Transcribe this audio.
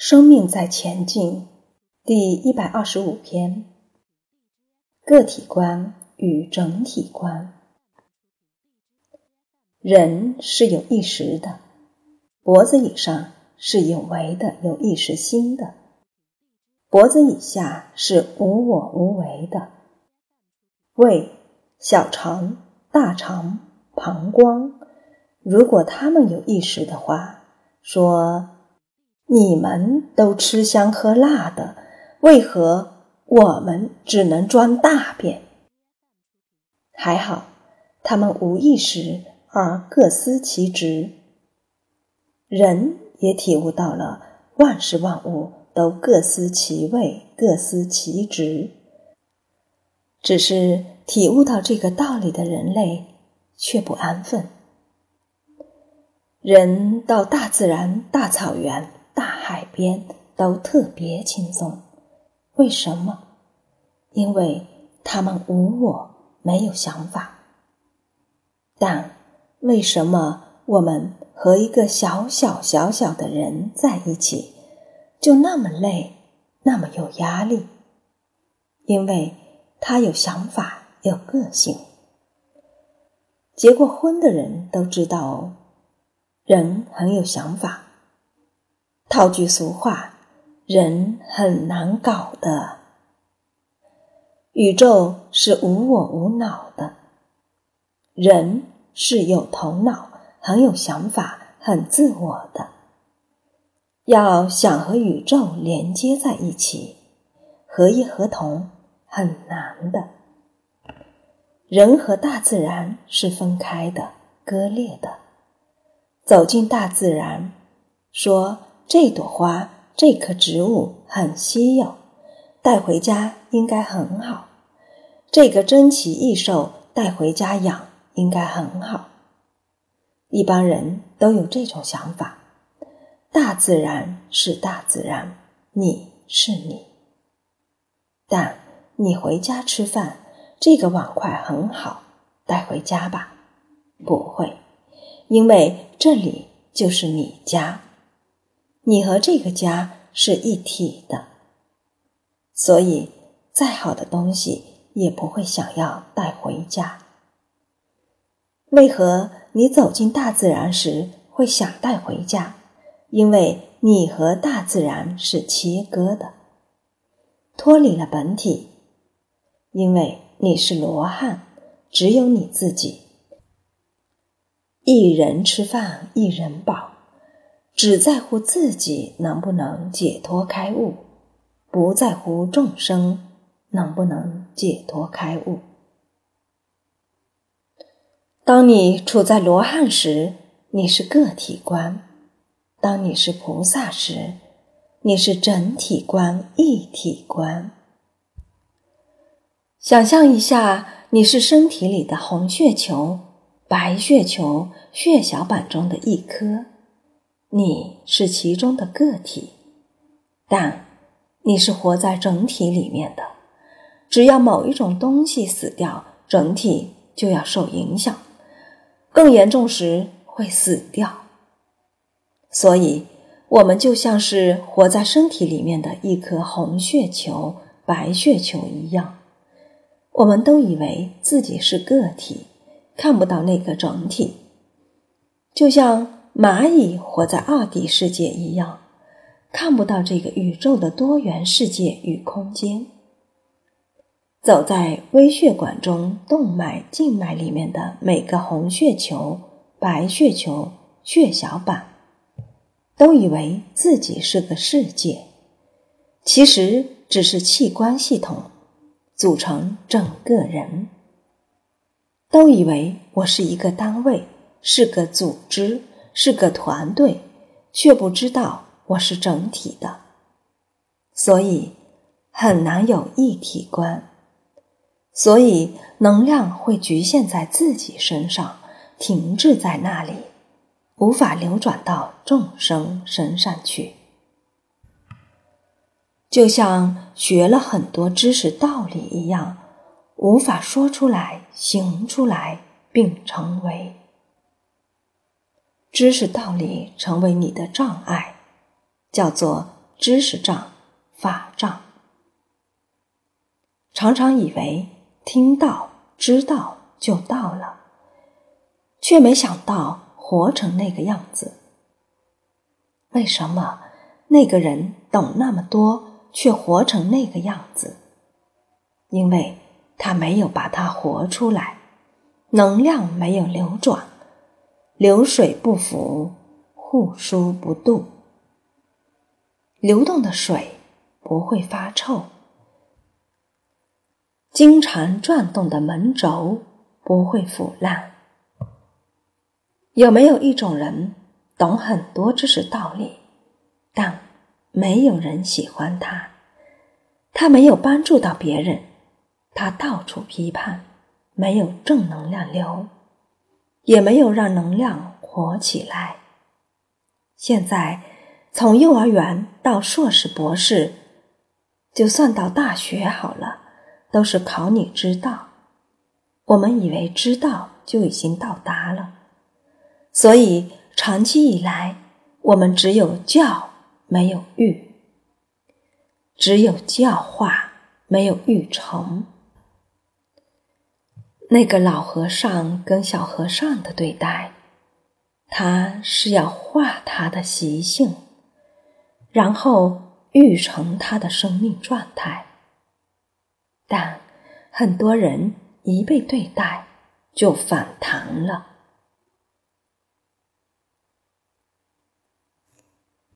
生命在前进，第一百二十五篇：个体观与整体观。人是有意识的，脖子以上是有为的、有意识心的；脖子以下是无我无为的。胃、小肠、大肠、膀胱，如果他们有意识的话，说。你们都吃香喝辣的，为何我们只能装大便？还好，他们无意识而各司其职。人也体悟到了万事万物都各司其位、各司其职，只是体悟到这个道理的人类却不安分。人到大自然、大草原。大海边都特别轻松，为什么？因为他们无我，没有想法。但为什么我们和一个小小小小的人在一起，就那么累，那么有压力？因为他有想法，有个性。结过婚的人都知道哦，人很有想法。套句俗话，人很难搞的。宇宙是无我无脑的，人是有头脑、很有想法、很自我的。要想和宇宙连接在一起，合一合同很难的。人和大自然是分开的、割裂的。走进大自然，说。这朵花，这棵植物很稀有，带回家应该很好。这个珍奇异兽带回家养应该很好。一般人都有这种想法：大自然是大自然，你是你。但你回家吃饭，这个碗筷很好，带回家吧？不会，因为这里就是你家。你和这个家是一体的，所以再好的东西也不会想要带回家。为何你走进大自然时会想带回家？因为你和大自然是切割的，脱离了本体。因为你是罗汉，只有你自己，一人吃饭一人饱。只在乎自己能不能解脱开悟，不在乎众生能不能解脱开悟。当你处在罗汉时，你是个体观；当你是菩萨时，你是整体观、一体观。想象一下，你是身体里的红血球、白血球、血小板中的一颗。你是其中的个体，但你是活在整体里面的。只要某一种东西死掉，整体就要受影响，更严重时会死掉。所以，我们就像是活在身体里面的一颗红血球、白血球一样，我们都以为自己是个体，看不到那个整体，就像。蚂蚁活在二 D 世界一样，看不到这个宇宙的多元世界与空间。走在微血管中，动脉、静脉里面的每个红血球、白血球、血小板，都以为自己是个世界，其实只是器官系统组成整个人。都以为我是一个单位，是个组织。是个团队，却不知道我是整体的，所以很难有一体观。所以能量会局限在自己身上，停滞在那里，无法流转到众生身上去。就像学了很多知识道理一样，无法说出来、行出来，并成为。知识道理成为你的障碍，叫做知识障、法障，常常以为听到、知道就到了，却没想到活成那个样子。为什么那个人懂那么多，却活成那个样子？因为他没有把它活出来，能量没有流转，流水不腐，户枢不蠹。流动的水不会发臭，经常转动的门轴不会腐烂。有没有一种人懂很多知识道理，但没有人喜欢他？他没有帮助到别人。他到处批判，没有正能量流，也没有让能量活起来。现在从幼儿园到硕士、博士，就算到大学好了，都是考你知道。我们以为知道就已经到达了，所以长期以来，我们只有教，没有育；只有教化，没有育成。那个老和尚跟小和尚的对待，他是要化他的习性，然后育成他的生命状态。但很多人一被对待就反弹了，